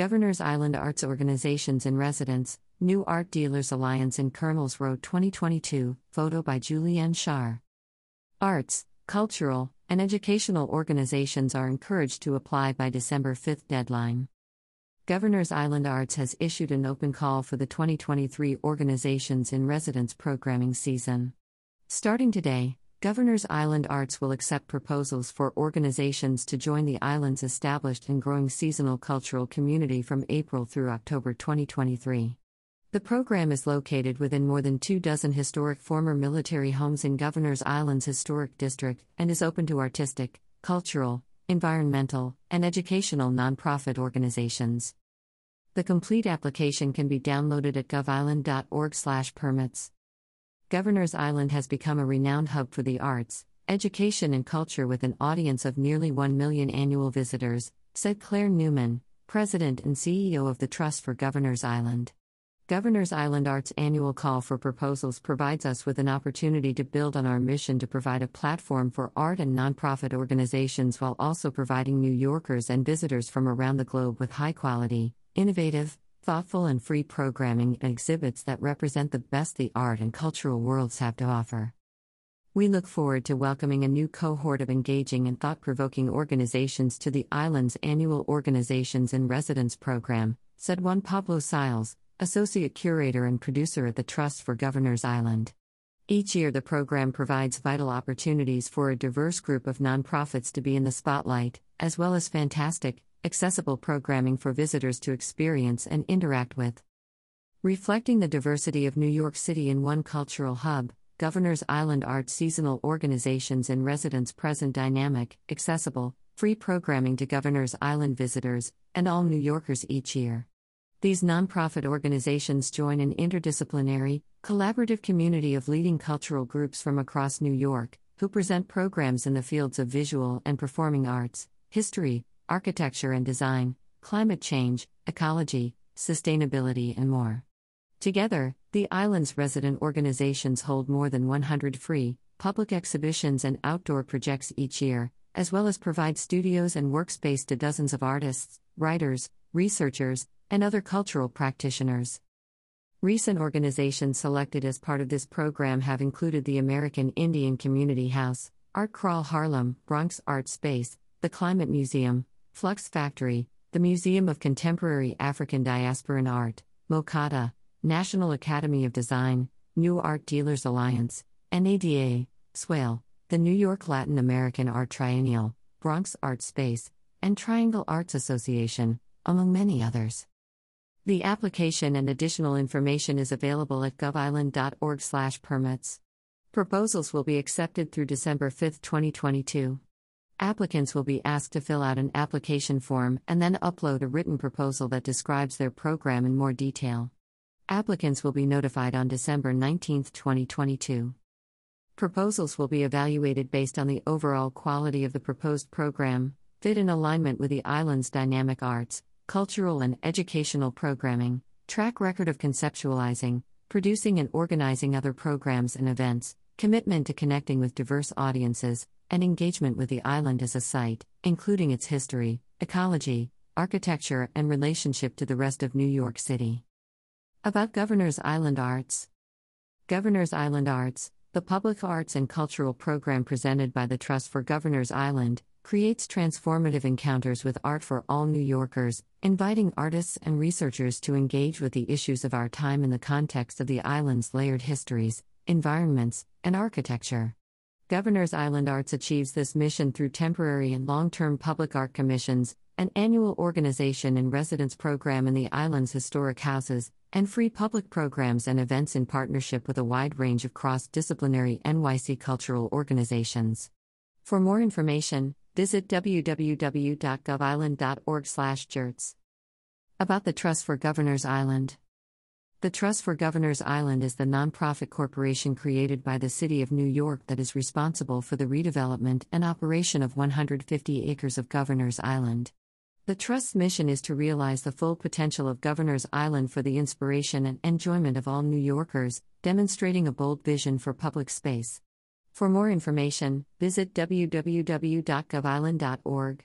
Governors Island Arts Organizations in Residence, New Art Dealers Alliance in Colonels Row 2022, photo by Julianne Shar. Arts, cultural, and educational organizations are encouraged to apply by December 5 deadline. Governors Island Arts has issued an open call for the 2023 Organizations in Residence programming season. Starting today, Governors Island Arts will accept proposals for organizations to join the island's established and growing seasonal cultural community from April through October 2023. The program is located within more than two dozen historic former military homes in Governors Island's historic district and is open to artistic, cultural, environmental, and educational nonprofit organizations. The complete application can be downloaded at govisland.org/permits. Governors Island has become a renowned hub for the arts, education and culture with an audience of nearly 1 million annual visitors, said Clare Newman, president and CEO of the Trust for Governors Island. Governors Island Arts annual call for proposals provides us with an opportunity to build on our mission to provide a platform for art and nonprofit organizations while also providing New Yorkers and visitors from around the globe with high quality, innovative, thoughtful, and free programming and exhibits that represent the best the art and cultural worlds have to offer. We look forward to welcoming a new cohort of engaging and thought provoking organizations to the island's annual Organizations in Residence program, said Juan Pablo Siles, Associate Curator and Producer at the Trust for Governors Island. Each year, the program provides vital opportunities for a diverse group of nonprofits to be in the spotlight, as well as fantastic, accessible programming for visitors to experience and interact with. Reflecting the diversity of New York City in one cultural hub, Governors Island Art seasonal organizations and residents present dynamic, accessible, free programming to Governors Island visitors and all New Yorkers each year. These nonprofit organizations join an interdisciplinary, collaborative community of leading cultural groups from across New York, who present programs in the fields of visual and performing arts, history, architecture and design, climate change, ecology, sustainability, and more. Together, the island's resident organizations hold more than 100 free, public exhibitions and outdoor projects each year, as well as provide studios and workspace to dozens of artists, writers, researchers, and other cultural practitioners. Recent organizations selected as part of this program have included the American Indian Community House, Art Crawl Harlem, Bronx Art Space, the Climate Museum, Flux Factory, the Museum of Contemporary African Diasporan Art, MoCADA, National Academy of Design, New Art Dealers Alliance, NADA, Swale, the New York Latin American Art Triennial, Bronx Art Space, and Triangle Arts Association, among many others. The application and additional information is available at govisland.org/permits. Proposals will be accepted through December 5, 2022. Applicants will be asked to fill out an application form and then upload a written proposal that describes their program in more detail. Applicants will be notified on December 19, 2022. Proposals will be evaluated based on the overall quality of the proposed program, fit in alignment with the island's dynamic arts, cultural and educational programming, track record of conceptualizing, producing and organizing other programs and events, commitment to connecting with diverse audiences, and engagement with the island as a site, including its history, ecology, architecture, and relationship to the rest of New York City. About Governor's Island Arts Governor's Island Arts, the public arts and cultural program presented by the Trust for Governor's Island, creates transformative encounters with art for all New Yorkers, inviting artists and researchers to engage with the issues of our time in the context of the island's layered histories, environments, and architecture. Governor's Island Arts achieves this mission through temporary and long term public art commissions, an annual organization and residence program in the island's historic houses, and free public programs and events in partnership with a wide range of cross disciplinary NYC cultural organizations. For more information, Visit www.govisland.org/jerts. About the Trust for Governors Island. The Trust for Governors Island is the nonprofit corporation created by the City of New York that is responsible for the redevelopment and operation of 150 acres of Governors Island. The Trust's mission is to realize the full potential of Governors Island for the inspiration and enjoyment of all New Yorkers, demonstrating a bold vision for public space. For more information, visit www.govisland.org.